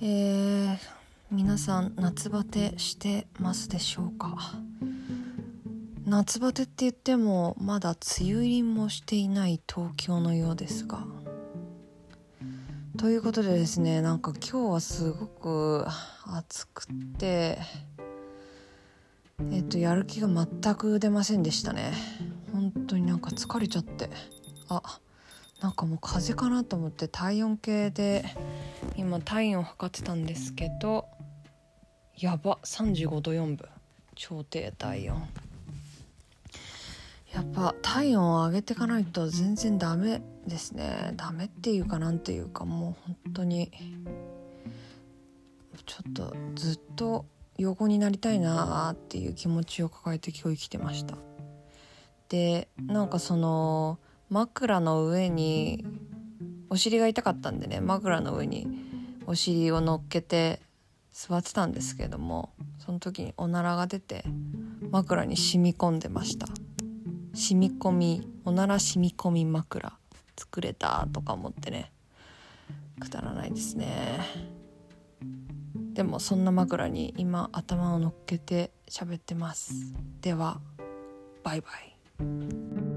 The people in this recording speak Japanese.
え、皆さん夏バテしてますでしょうか？夏バテって言ってもまだ梅雨入りもしていない東京のようですが。ということでですねなんか今日はすごく暑くてえっとやる気が全く出ませんでしたね。本当になんか疲れちゃって。あなんかもう風邪かなと思って体温計で今体温を測ってたんですけどやば35度4分。超低体温。やっぱ体温を上げていかないと全然ダメですね。ダメっていうかなんていうかもう本当にちょっとずっと横になりたいなっていう気持ちを抱えて今日生きてました。でなんかその枕の上にお尻が痛かったんでね枕の上にお尻を乗っけて座ってたんですけどもその時におならが出て枕に染み込んでました。染み込みおなら染み込み枕作れたとか思ってね。くだらないですね。でもそんな枕に今頭を乗っけて喋ってます。ではバイバイ。